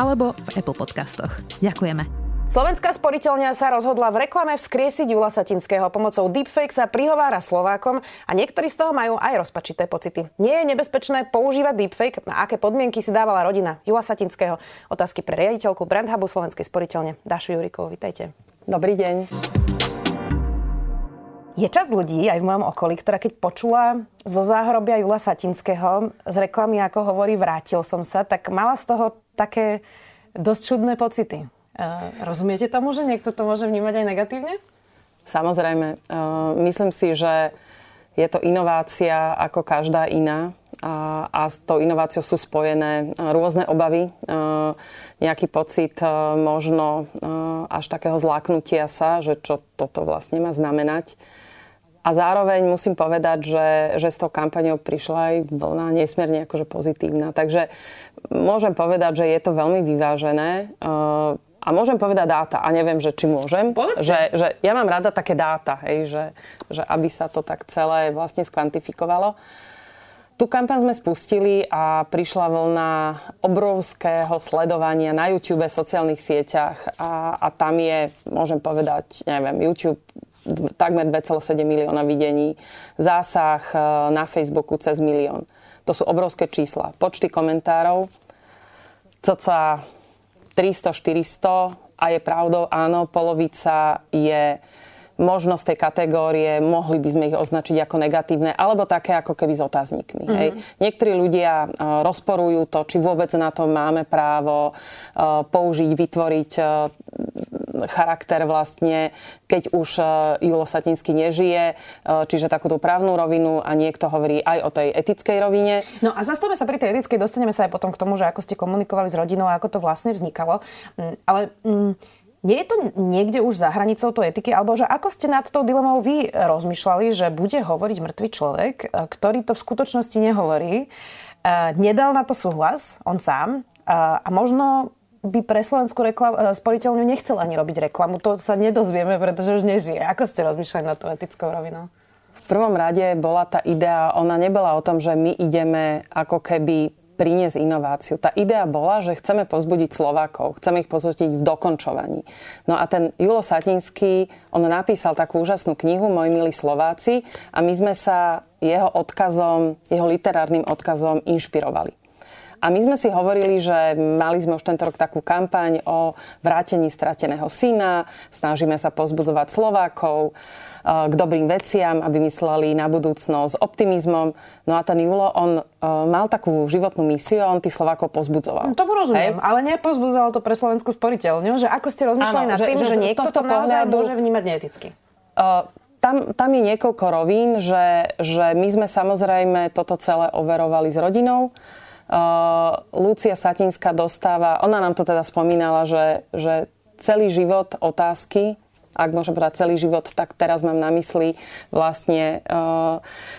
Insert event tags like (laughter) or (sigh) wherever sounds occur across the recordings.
alebo v Apple Podcastoch. Ďakujeme. Slovenská sporiteľňa sa rozhodla v reklame vzkriesiť Jula Satinského. Pomocou deepfake sa prihovára Slovákom a niektorí z toho majú aj rozpačité pocity. Nie je nebezpečné používať deepfake? A aké podmienky si dávala rodina Jula Satinského? Otázky pre riaditeľku Brandhubu Slovenskej sporiteľne Dašu Jurikovú. Vítajte. Dobrý deň. Je časť ľudí aj v mojom okolí, ktorá keď počula zo záhrobia Jula Satinského z reklamy, ako hovorí Vrátil som sa, tak mala z toho také dosť čudné pocity. Uh, rozumiete tomu, že niekto to môže vnímať aj negatívne? Samozrejme. Uh, myslím si, že je to inovácia ako každá iná a, s tou inováciou sú spojené rôzne obavy, nejaký pocit možno až takého zláknutia sa, že čo toto vlastne má znamenať. A zároveň musím povedať, že, že s tou kampaňou prišla aj vlna nesmierne akože pozitívna. Takže môžem povedať, že je to veľmi vyvážené. Uh, a môžem povedať dáta, a neviem, že či môžem. Že, že ja mám rada také dáta, hej, že, že aby sa to tak celé vlastne skvantifikovalo. Tu kampaň sme spustili a prišla vlna obrovského sledovania na YouTube, sociálnych sieťach a, a tam je, môžem povedať, neviem, YouTube takmer 2,7 milióna videní, zásah e, na Facebooku cez milión. To sú obrovské čísla. Počty komentárov, coca 300-400 a je pravdou, áno, polovica je možnosť tej kategórie, mohli by sme ich označiť ako negatívne, alebo také ako keby s otáznikmi. Mm-hmm. Hej. Niektorí ľudia uh, rozporujú to, či vôbec na to máme právo uh, použiť, vytvoriť uh, charakter vlastne, keď už Julo Satinsky nežije, čiže takú tú právnu rovinu a niekto hovorí aj o tej etickej rovine. No a zastavme sa pri tej etickej, dostaneme sa aj potom k tomu, že ako ste komunikovali s rodinou a ako to vlastne vznikalo. Mm, ale... Mm, nie je to niekde už za hranicou to etiky, alebo že ako ste nad tou dilemou vy rozmýšľali, že bude hovoriť mŕtvý človek, e, ktorý to v skutočnosti nehovorí, e, nedal na to súhlas, on sám, e, a možno by pre slovenskú reklam- sporiteľňu nechcel ani robiť reklamu. To sa nedozvieme, pretože už nežije. Ako ste rozmýšľali na to etickou rovinou? V prvom rade bola tá idea, ona nebola o tom, že my ideme ako keby priniesť inováciu. Tá idea bola, že chceme pozbudiť Slovákov, chceme ich pozbudiť v dokončovaní. No a ten Julo Satinský, on napísal takú úžasnú knihu Moji milí Slováci a my sme sa jeho odkazom, jeho literárnym odkazom inšpirovali. A my sme si hovorili, že mali sme už tento rok takú kampaň o vrátení strateného syna, snažíme sa pozbudzovať Slovákov k dobrým veciam, aby mysleli na budúcnosť s optimizmom. No a ten Julo, on mal takú životnú misiu a on tých Slovákov pozbudzoval. No, tomu rozumiem, Hej. ale nepozbudzoval to pre slovenskú sporiteľňu, že ako ste rozmýšľali nad tým, že, že, že niekto to pohľadu, môže vnímať neeticky. Uh, tam, tam je niekoľko rovín, že, že my sme samozrejme toto celé overovali s rodinou. Uh, Lucia Satinská dostáva, ona nám to teda spomínala, že, že celý život otázky ak môžem povedať celý život, tak teraz mám na mysli vlastne, eh,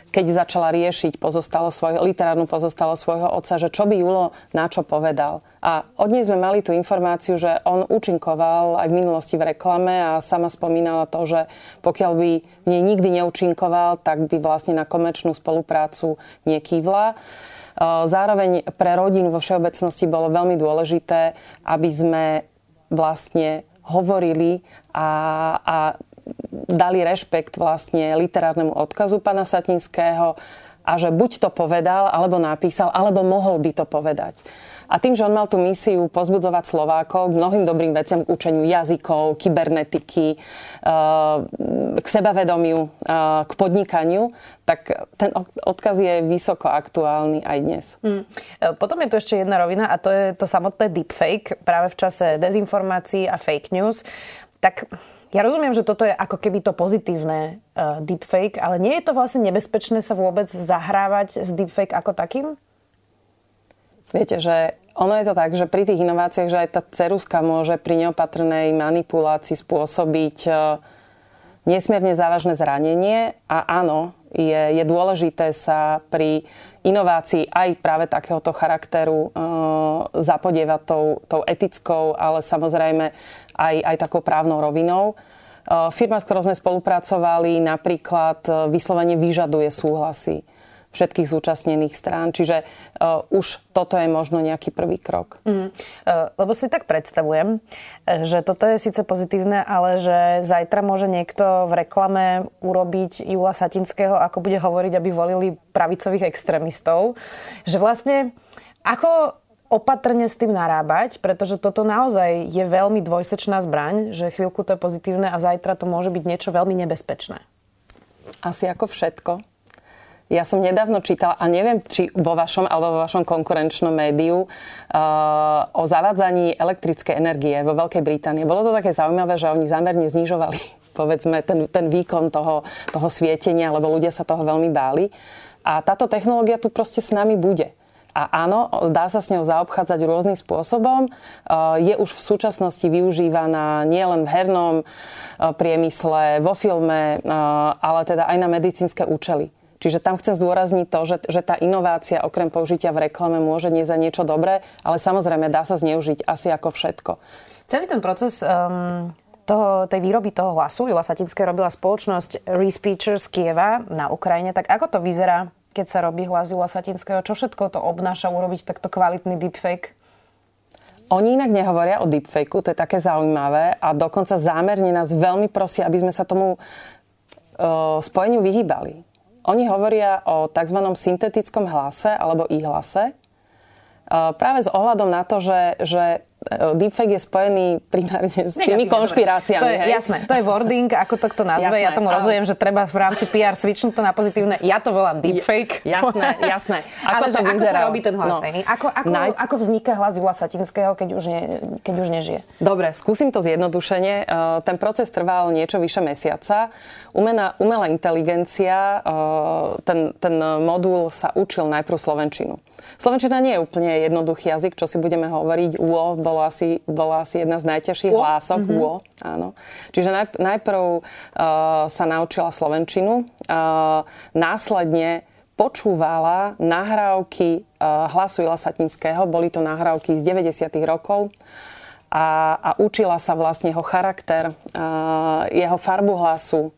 keď začala riešiť pozostalo svojho, literárnu pozostalo svojho otca, že čo by Julo na čo povedal. A od nej sme mali tú informáciu, že on účinkoval aj v minulosti v reklame a sama spomínala to, že pokiaľ by v nej nikdy neúčinkoval, tak by vlastne na komerčnú spoluprácu nekývla. Eh, zároveň pre rodinu vo všeobecnosti bolo veľmi dôležité, aby sme vlastne hovorili a, a dali rešpekt vlastne literárnemu odkazu pana Satinského a že buď to povedal, alebo napísal, alebo mohol by to povedať. A tým, že on mal tú misiu pozbudzovať Slovákov k mnohým dobrým veciam, k učeniu jazykov, kybernetiky, eh, k sebavedomiu, eh, k podnikaniu, tak ten odkaz je vysoko aktuálny aj dnes. Hmm. Potom je tu ešte jedna rovina a to je to samotné deepfake práve v čase dezinformácií a fake news. Tak ja rozumiem, že toto je ako keby to pozitívne uh, deepfake, ale nie je to vlastne nebezpečné sa vôbec zahrávať s deepfake ako takým? Viete, že ono je to tak, že pri tých inováciách, že aj tá ceruska môže pri neopatrnej manipulácii spôsobiť e, nesmierne závažné zranenie a áno, je, je dôležité sa pri inovácii aj práve takéhoto charakteru e, zapodievať tou, tou etickou, ale samozrejme aj, aj takou právnou rovinou. E, firma, s ktorou sme spolupracovali, napríklad e, vyslovene vyžaduje súhlasy všetkých zúčastnených strán. Čiže uh, už toto je možno nejaký prvý krok. Mm. Uh, lebo si tak predstavujem, e, že toto je síce pozitívne, ale že zajtra môže niekto v reklame urobiť Jula Satinského, ako bude hovoriť, aby volili pravicových extrémistov. Že vlastne ako opatrne s tým narábať, pretože toto naozaj je veľmi dvojsečná zbraň, že chvíľku to je pozitívne a zajtra to môže byť niečo veľmi nebezpečné. Asi ako všetko. Ja som nedávno čítala, a neviem, či vo vašom alebo vo vašom konkurenčnom médiu, uh, o zavádzaní elektrickej energie vo Veľkej Británii. Bolo to také zaujímavé, že oni zámerne znižovali (laughs) povedzme ten, ten výkon toho, toho svietenia, lebo ľudia sa toho veľmi báli. A táto technológia tu proste s nami bude. A áno, dá sa s ňou zaobchádzať rôznym spôsobom. Uh, je už v súčasnosti využívaná nielen v hernom uh, priemysle, vo filme, uh, ale teda aj na medicínske účely. Čiže tam chcem zdôrazniť to, že, že tá inovácia okrem použitia v reklame môže nie za niečo dobré, ale samozrejme dá sa zneužiť asi ako všetko. Celý ten proces um, toho, tej výroby toho hlasu Jula Satinské robila spoločnosť Respeecher z Kieva na Ukrajine. Tak ako to vyzerá, keď sa robí hlas Jula Satinského? Čo všetko to obnáša urobiť takto kvalitný deepfake? Oni inak nehovoria o deepfakeu, to je také zaujímavé a dokonca zámerne nás veľmi prosia, aby sme sa tomu uh, spojeniu vyhýbali. Oni hovoria o tzv. syntetickom hlase alebo e-hlase. Práve s ohľadom na to, že, že E, deepfake je spojený primárne s tými konšpiráciami. To je hej? jasné, to je wording, ako to kto nazve. Jasné, ja tomu rozumiem, že treba v rámci PR switchnúť to na pozitívne. Ja to volám deepfake. Jasné, (laughs) jasné. Ako, Ale to ako sa robí ten hlas? No. Ako, ako, Naj... ako vzniká hlas Jula Satinského, keď už, ne, keď už nežije? Dobre, skúsim to zjednodušene. E, ten proces trval niečo vyše mesiaca. Umená, umelá inteligencia, e, ten, ten modul sa učil najprv Slovenčinu. Slovenčina nie je úplne jednoduchý jazyk, čo si budeme hovoriť. Uo bolo asi, bola asi jedna z najťažších uo? hlások. Mm-hmm. Uo, áno. Čiže najp- najprv uh, sa naučila Slovenčinu, uh, následne počúvala nahrávky uh, hlasu Ila Satinského, boli to nahrávky z 90. rokov a, a učila sa vlastne jeho charakter, uh, jeho farbu hlasu,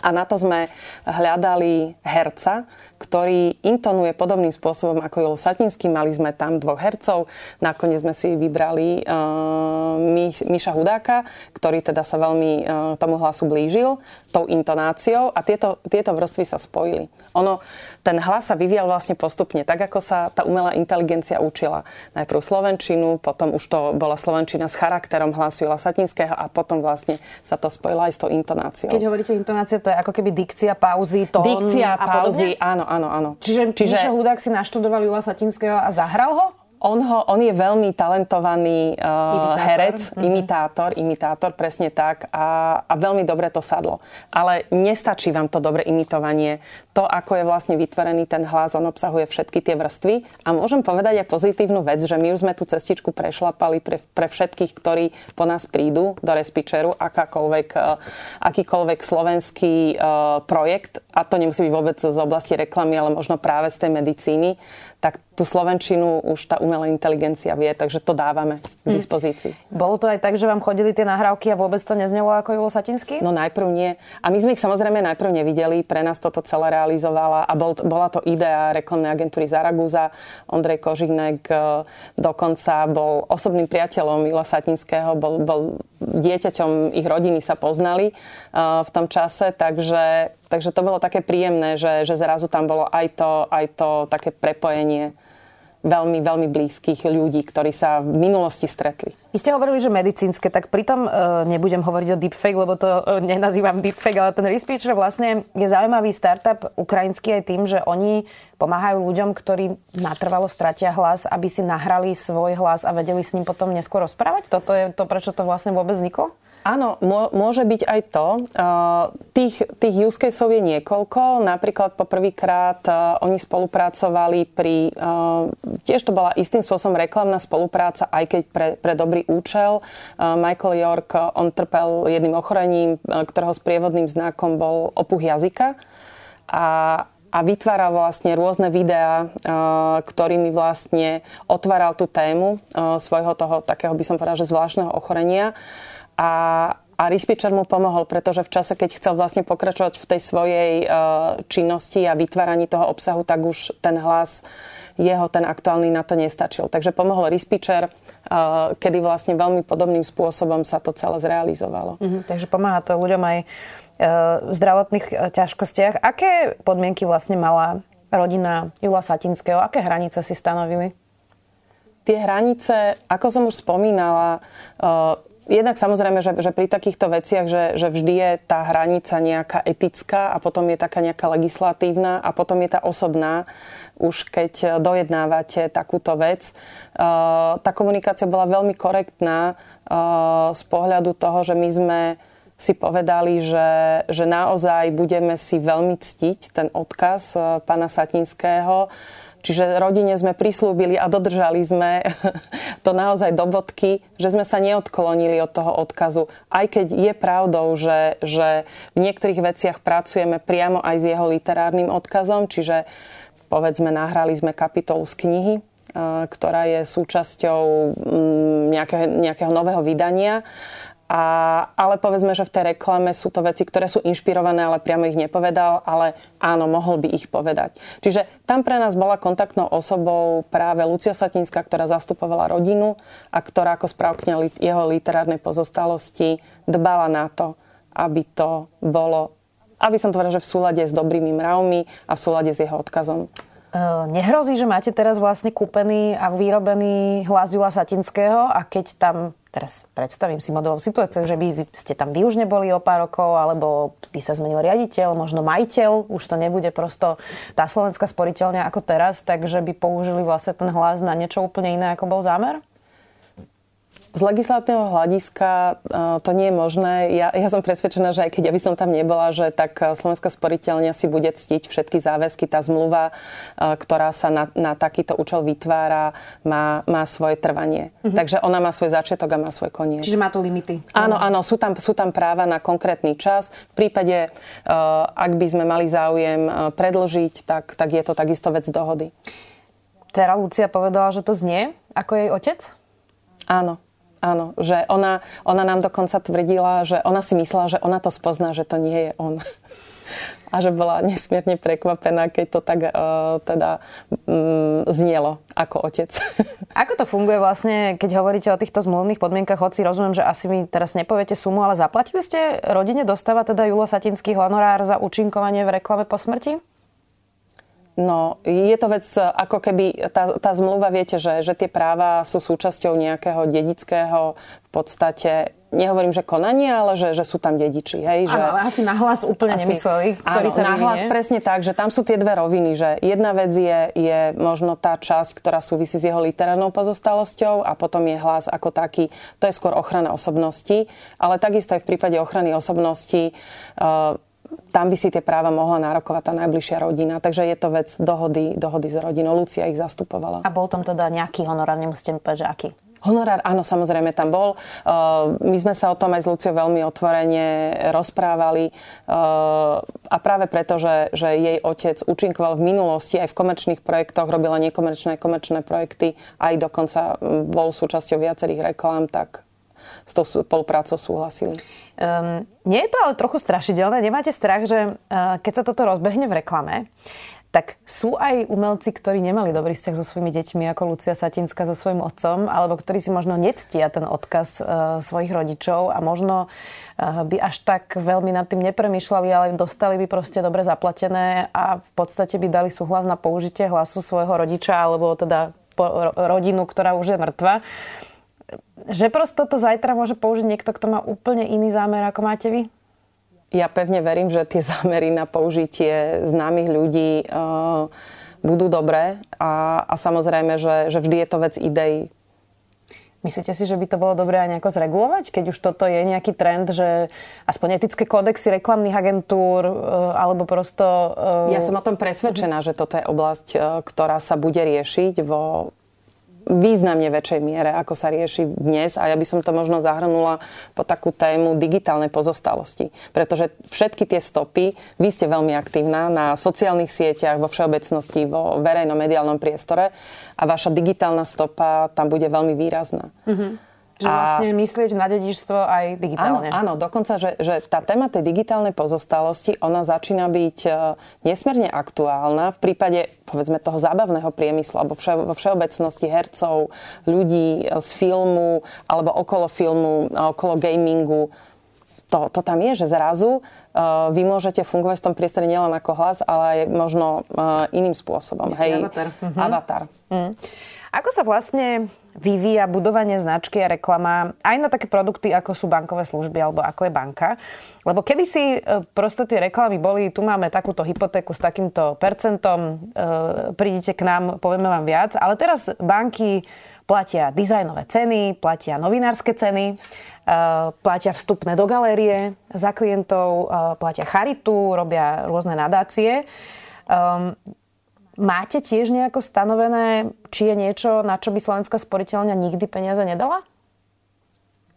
a na to sme hľadali herca, ktorý intonuje podobným spôsobom ako Jolo Satinský. Mali sme tam dvoch hercov. Nakoniec sme si vybrali uh, Miša Hudáka, ktorý teda sa veľmi uh, tomu hlasu blížil tou intonáciou a tieto, tieto vrstvy sa spojili. Ono, ten hlas sa vyvíjal vlastne postupne, tak ako sa tá umelá inteligencia učila. Najprv slovenčinu, potom už to bola slovenčina s charakterom hlasu Jula Satinského a potom vlastne sa to spojilo aj s tou intonáciou. Keď hovoríte intonácia, to je ako keby dikcia, pauzy, tón Dikcia, pauzy, áno, áno, áno. Čiže, Čiže Miša Hudák si naštudoval Jula Satinského a zahral ho? On, ho, on je veľmi talentovaný uh, herec, mm-hmm. imitátor, imitátor, presne tak a, a veľmi dobre to sadlo. Ale nestačí vám to dobre imitovanie. To, ako je vlastne vytvorený ten hlas, on obsahuje všetky tie vrstvy a môžem povedať aj pozitívnu vec, že my už sme tú cestičku prešlapali pre, pre všetkých, ktorí po nás prídu do Respičeru, akákoľvek, uh, akýkoľvek slovenský uh, projekt, a to nemusí byť vôbec z oblasti reklamy, ale možno práve z tej medicíny, tak tú Slovenčinu už tá umelá inteligencia vie, takže to dávame k hm. dispozícii. Hmm. Bolo to aj tak, že vám chodili tie nahrávky a vôbec to neznelo ako Julo Satinský? No najprv nie. A my sme ich samozrejme najprv nevideli, pre nás toto celé realizovala a bol, bola to idea reklamnej agentúry Zaraguza. Ondrej Kožinek e, dokonca bol osobným priateľom Jula Satinského, bol, bol dieťaťom ich rodiny sa poznali uh, v tom čase, takže Takže to bolo také príjemné, že, že zrazu tam bolo aj to, aj to také prepojenie veľmi, veľmi blízkych ľudí, ktorí sa v minulosti stretli. Vy ste hovorili, že medicínske, tak pritom e, nebudem hovoriť o deepfake, lebo to e, nenazývam deepfake, ale ten Respeecher vlastne je zaujímavý startup ukrajinský aj tým, že oni pomáhajú ľuďom, ktorí natrvalo stratia hlas, aby si nahrali svoj hlas a vedeli s ním potom neskôr rozprávať? Toto je to, prečo to vlastne vôbec vzniklo? Áno, môže byť aj to. Tých, tých use caseov je niekoľko. Napríklad poprvýkrát oni spolupracovali pri... Tiež to bola istým spôsobom reklamná spolupráca, aj keď pre, pre dobrý účel. Michael York, on trpel jedným ochorením, ktorého sprievodným znakom bol opuch jazyka. A, a vytváral vlastne rôzne videá, ktorými vlastne otváral tú tému svojho toho takého, by som povedala, že zvláštneho ochorenia a, a Rispičer mu pomohol, pretože v čase, keď chcel vlastne pokračovať v tej svojej uh, činnosti a vytváraní toho obsahu, tak už ten hlas jeho, ten aktuálny na to nestačil. Takže pomohol Rispičer, uh, kedy vlastne veľmi podobným spôsobom sa to celé zrealizovalo. Uh-huh, takže pomáha to ľuďom aj uh, v zdravotných ťažkostiach. Aké podmienky vlastne mala rodina Jula Satinského? Aké hranice si stanovili? Tie hranice, ako som už spomínala, Jednak samozrejme, že, že pri takýchto veciach, že, že vždy je tá hranica nejaká etická a potom je taká nejaká legislatívna a potom je tá osobná, už keď dojednávate takúto vec. Uh, tá komunikácia bola veľmi korektná uh, z pohľadu toho, že my sme si povedali, že, že naozaj budeme si veľmi ctiť ten odkaz pána Satinského, Čiže rodine sme prislúbili a dodržali sme (laughs) to naozaj do bodky, že sme sa neodklonili od toho odkazu. Aj keď je pravdou, že, že v niektorých veciach pracujeme priamo aj s jeho literárnym odkazom, čiže povedzme nahrali sme kapitolu z knihy, ktorá je súčasťou mm, nejakého, nejakého nového vydania a, ale povedzme, že v tej reklame sú to veci, ktoré sú inšpirované, ale priamo ich nepovedal, ale áno, mohol by ich povedať. Čiže tam pre nás bola kontaktnou osobou práve Lucia Satinská, ktorá zastupovala rodinu a ktorá ako správkňa jeho literárnej pozostalosti dbala na to, aby to bolo, aby som to že v súlade s dobrými mravmi a v súlade s jeho odkazom. Nehrozí, že máte teraz vlastne kúpený a vyrobený hlas Jula Satinského a keď tam teraz predstavím si modelovú situáciu, že by ste tam vy už neboli o pár rokov, alebo by sa zmenil riaditeľ, možno majiteľ, už to nebude prosto tá slovenská sporiteľňa ako teraz, takže by použili vlastne ten hlas na niečo úplne iné, ako bol zámer? Z legislatívneho hľadiska e, to nie je možné. Ja, ja som presvedčená, že aj keď ja by som tam nebola, že tak e, Slovenská sporiteľňa si bude ctiť všetky záväzky. Tá zmluva, e, ktorá sa na, na takýto účel vytvára, má, má svoje trvanie. Mm-hmm. Takže ona má svoj začiatok a má svoj koniec. Čiže má to limity. Áno, áno, sú tam, sú tam práva na konkrétny čas. V prípade, ak by sme mali záujem predlžiť, tak, tak je to takisto vec dohody. Cera Lucia povedala, že to znie ako jej otec? Áno. Áno, že ona, ona nám dokonca tvrdila, že ona si myslela, že ona to spozná, že to nie je on. (laughs) A že bola nesmierne prekvapená, keď to tak uh, teda um, znielo ako otec. (laughs) Ako to funguje vlastne, keď hovoríte o týchto zmluvných podmienkach? Hoci rozumiem, že asi mi teraz nepoviete sumu, ale zaplatili ste rodine, dostáva teda Julo Satinský honorár za účinkovanie v reklame po smrti? No, je to vec, ako keby tá, tá zmluva, viete, že, že tie práva sú súčasťou nejakého dedického v podstate nehovorím, že konanie, ale že, že sú tam dediči. Hej, že, ale asi nahlas úplne asi, nemysleli, ktorý áno, sa nahlas presne tak, že tam sú tie dve roviny, že jedna vec je, je možno tá časť, ktorá súvisí s jeho literárnou pozostalosťou a potom je hlas ako taký, to je skôr ochrana osobnosti, ale takisto aj v prípade ochrany osobnosti uh, tam by si tie práva mohla nárokovať tá najbližšia rodina. Takže je to vec dohody, dohody s rodinou. Lucia ich zastupovala. A bol tam teda nejaký honorár, nemusíte mi povedať, že aký? Honorár, áno, samozrejme tam bol. Uh, my sme sa o tom aj s Luciou veľmi otvorene rozprávali uh, a práve preto, že, že jej otec účinkoval v minulosti aj v komerčných projektoch, robila nekomerčné komerčné projekty, aj dokonca bol súčasťou viacerých reklám, tak s tou spoluprácou súhlasili. Um, nie je to ale trochu strašidelné? Nemáte strach, že uh, keď sa toto rozbehne v reklame, tak sú aj umelci, ktorí nemali dobrý vzťah so svojimi deťmi, ako Lucia Satinská so svojím otcom, alebo ktorí si možno nectia ten odkaz uh, svojich rodičov a možno uh, by až tak veľmi nad tým nepremýšľali, ale dostali by proste dobre zaplatené a v podstate by dali súhlas na použitie hlasu svojho rodiča, alebo teda po, rodinu, ktorá už je mŕtva že prosto to zajtra môže použiť niekto, kto má úplne iný zámer, ako máte vy? Ja pevne verím, že tie (laughs) zámery na použitie známych ľudí uh, budú dobré a, a samozrejme, že, že vždy je to vec idei. Myslíte si, že by to bolo dobré aj nejako zregulovať, keď už toto je nejaký trend, že aspoň etické kódexy reklamných agentúr, e, alebo prosto... Ja som o tom presvedčená, že toto je oblasť, ktorá sa bude riešiť vo významne väčšej miere, ako sa rieši dnes. A ja by som to možno zahrnula po takú tému digitálnej pozostalosti. Pretože všetky tie stopy, vy ste veľmi aktívna na sociálnych sieťach, vo všeobecnosti, vo verejnom mediálnom priestore a vaša digitálna stopa tam bude veľmi výrazná. Mm-hmm. Že vlastne myslieť na dedičstvo aj digitálne. Áno, áno dokonca, že, že tá téma tej digitálnej pozostalosti, ona začína byť e, nesmierne aktuálna v prípade, povedzme, toho zábavného priemyslu alebo vše, vo všeobecnosti hercov, ľudí e, z filmu alebo okolo filmu, e, okolo gamingu. To, to tam je, že zrazu uh, vy môžete fungovať v tom priestore nielen ako hlas, ale aj možno uh, iným spôsobom. Hej, avatar. Mhm. avatar. Mhm. Ako sa vlastne vyvíja budovanie značky a reklama aj na také produkty, ako sú bankové služby alebo ako je banka. Lebo kedysi e, prosto tie reklamy boli, tu máme takúto hypotéku s takýmto percentom, e, prídite k nám, povieme vám viac. Ale teraz banky platia dizajnové ceny, platia novinárske ceny, e, platia vstupné do galérie za klientov, platia charitu, robia rôzne nadácie. Máte tiež nejako stanovené, či je niečo, na čo by Slovenská sporiteľňa nikdy peniaze nedala?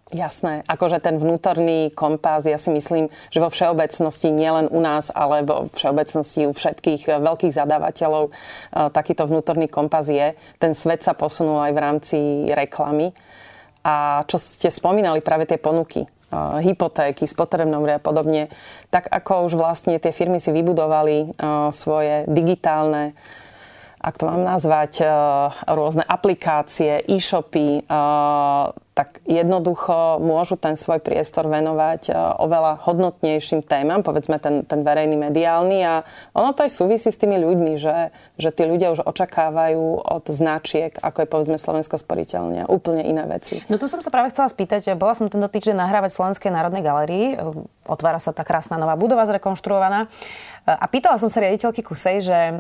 Jasné, akože ten vnútorný kompás, ja si myslím, že vo všeobecnosti, nielen u nás, ale vo všeobecnosti u všetkých eh, veľkých zadávateľov eh, takýto vnútorný kompás je. Ten svet sa posunul aj v rámci reklamy. A čo ste spomínali, práve tie ponuky hypotéky, spotrebnom a podobne, tak ako už vlastne tie firmy si vybudovali svoje digitálne ak to mám nazvať, rôzne aplikácie, e-shopy, tak jednoducho môžu ten svoj priestor venovať e, oveľa hodnotnejším témam, povedzme ten, ten verejný mediálny. A ono to aj súvisí s tými ľuďmi, že, že tí ľudia už očakávajú od značiek, ako je povedzme Slovenská sporiteľňa, úplne iné veci. No tu som sa práve chcela spýtať, bola som tento týždeň nahrávať Slovenskej národnej galerii, otvára sa tá krásna nová budova zrekonštruovaná. A pýtala som sa riaditeľky Kusej, že e,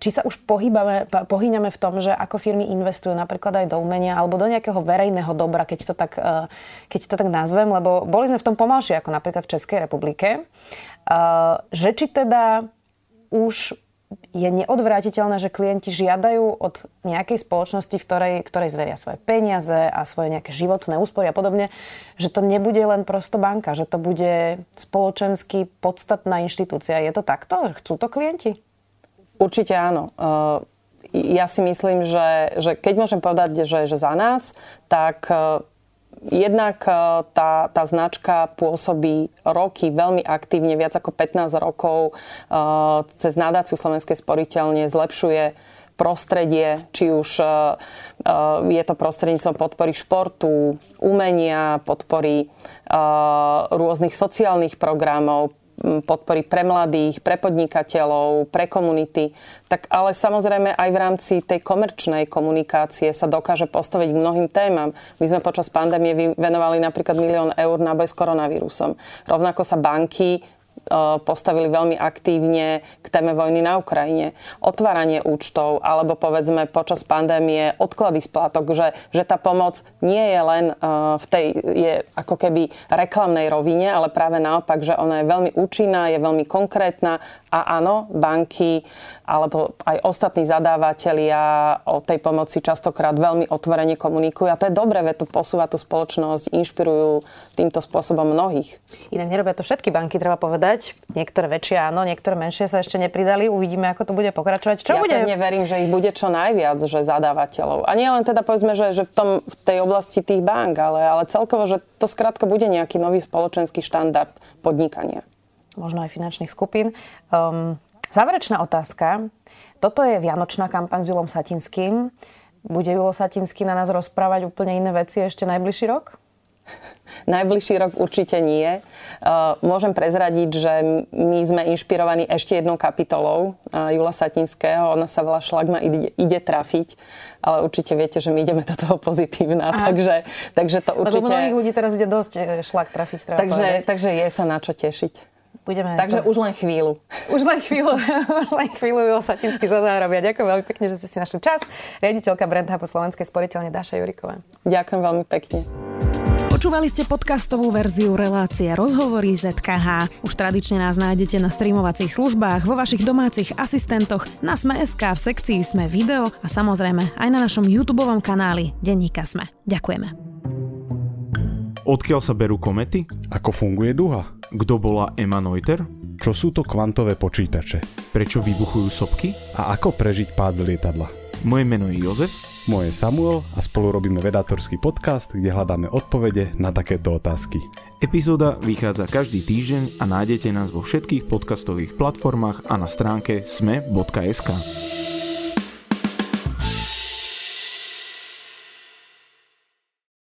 či sa už pohybame, pohýňame v tom, že ako firmy investujú napríklad aj do umenia alebo do nejakého verejného dobra, keď to tak, e, keď to tak nazvem, lebo boli sme v tom pomalšie ako napríklad v Českej republike. E, že či teda už je neodvrátiteľné, že klienti žiadajú od nejakej spoločnosti, v ktorej, ktorej zveria svoje peniaze a svoje nejaké životné úspory a podobne, že to nebude len prosto banka, že to bude spoločensky podstatná inštitúcia. Je to takto? Chcú to klienti? Určite áno. Ja si myslím, že, že keď môžem povedať, že, že za nás, tak Jednak e, tá, tá značka pôsobí roky veľmi aktívne, viac ako 15 rokov e, cez nadáciu Slovenskej sporiteľne zlepšuje prostredie, či už e, je to prostredníctvom podpory športu, umenia, podpory rôznych sociálnych programov, podpory pre mladých, pre podnikateľov, pre komunity, tak ale samozrejme aj v rámci tej komerčnej komunikácie sa dokáže postaviť k mnohým témam. My sme počas pandémie venovali napríklad milión eur na boj s koronavírusom. Rovnako sa banky postavili veľmi aktívne k téme vojny na Ukrajine. Otváranie účtov alebo povedzme počas pandémie odklady splátok, že, že tá pomoc nie je len v tej je ako keby reklamnej rovine, ale práve naopak, že ona je veľmi účinná, je veľmi konkrétna a áno, banky alebo aj ostatní zadávateľia o tej pomoci častokrát veľmi otvorene komunikujú a to je dobré, veď to posúva tú spoločnosť, inšpirujú týmto spôsobom mnohých. Inak nerobia to všetky banky, treba povedať. Niektoré väčšie áno, niektoré menšie sa ešte nepridali. Uvidíme, ako to bude pokračovať. Čo ja bude? pevne verím, že ich bude čo najviac, že zadávateľov. A nie len teda povedzme, že, že v, tom, v tej oblasti tých bank, ale, ale celkovo, že to skrátka bude nejaký nový spoločenský štandard podnikania. Možno aj finančných skupín. Um, Záverečná otázka. Toto je Vianočná kampaň s Julom Satinským. Bude Julo Satinský na nás rozprávať úplne iné veci ešte najbližší rok? Najbližší rok určite nie. Uh, môžem prezradiť, že my sme inšpirovaní ešte jednou kapitolou uh, Jula Satinského. Ona sa volá Šlak ma ide, ide trafiť. Ale určite viete, že my ideme do toho pozitívna. Takže, takže to určite... Lebo mnohých ľudí teraz ide dosť e, šlak trafiť. Takže, takže je sa na čo tešiť. budeme... Takže to... už len chvíľu. Už len chvíľu, (laughs) už len chvíľu Satinsky zazárobia. Ďakujem veľmi pekne, že ste si našli čas. Riaditeľka Brenta po Slovenskej sporiteľne Dáša Juriková. Ďakujem veľmi pekne. Počúvali ste podcastovú verziu relácie Rozhovory ZKH. Už tradične nás nájdete na streamovacích službách, vo vašich domácich asistentoch, na Sme.sk, v sekcii Sme video a samozrejme aj na našom YouTube kanáli Denníka Sme. Ďakujeme. Odkiaľ sa berú komety? Ako funguje duha? Kto bola Emma Neuter? Čo sú to kvantové počítače? Prečo vybuchujú sopky? A ako prežiť pád z lietadla? Moje meno je Jozef moje Samuel a spolu robíme vedátorský podcast, kde hľadáme odpovede na takéto otázky. Epizóda vychádza každý týždeň a nájdete nás vo všetkých podcastových platformách a na stránke sme.sk.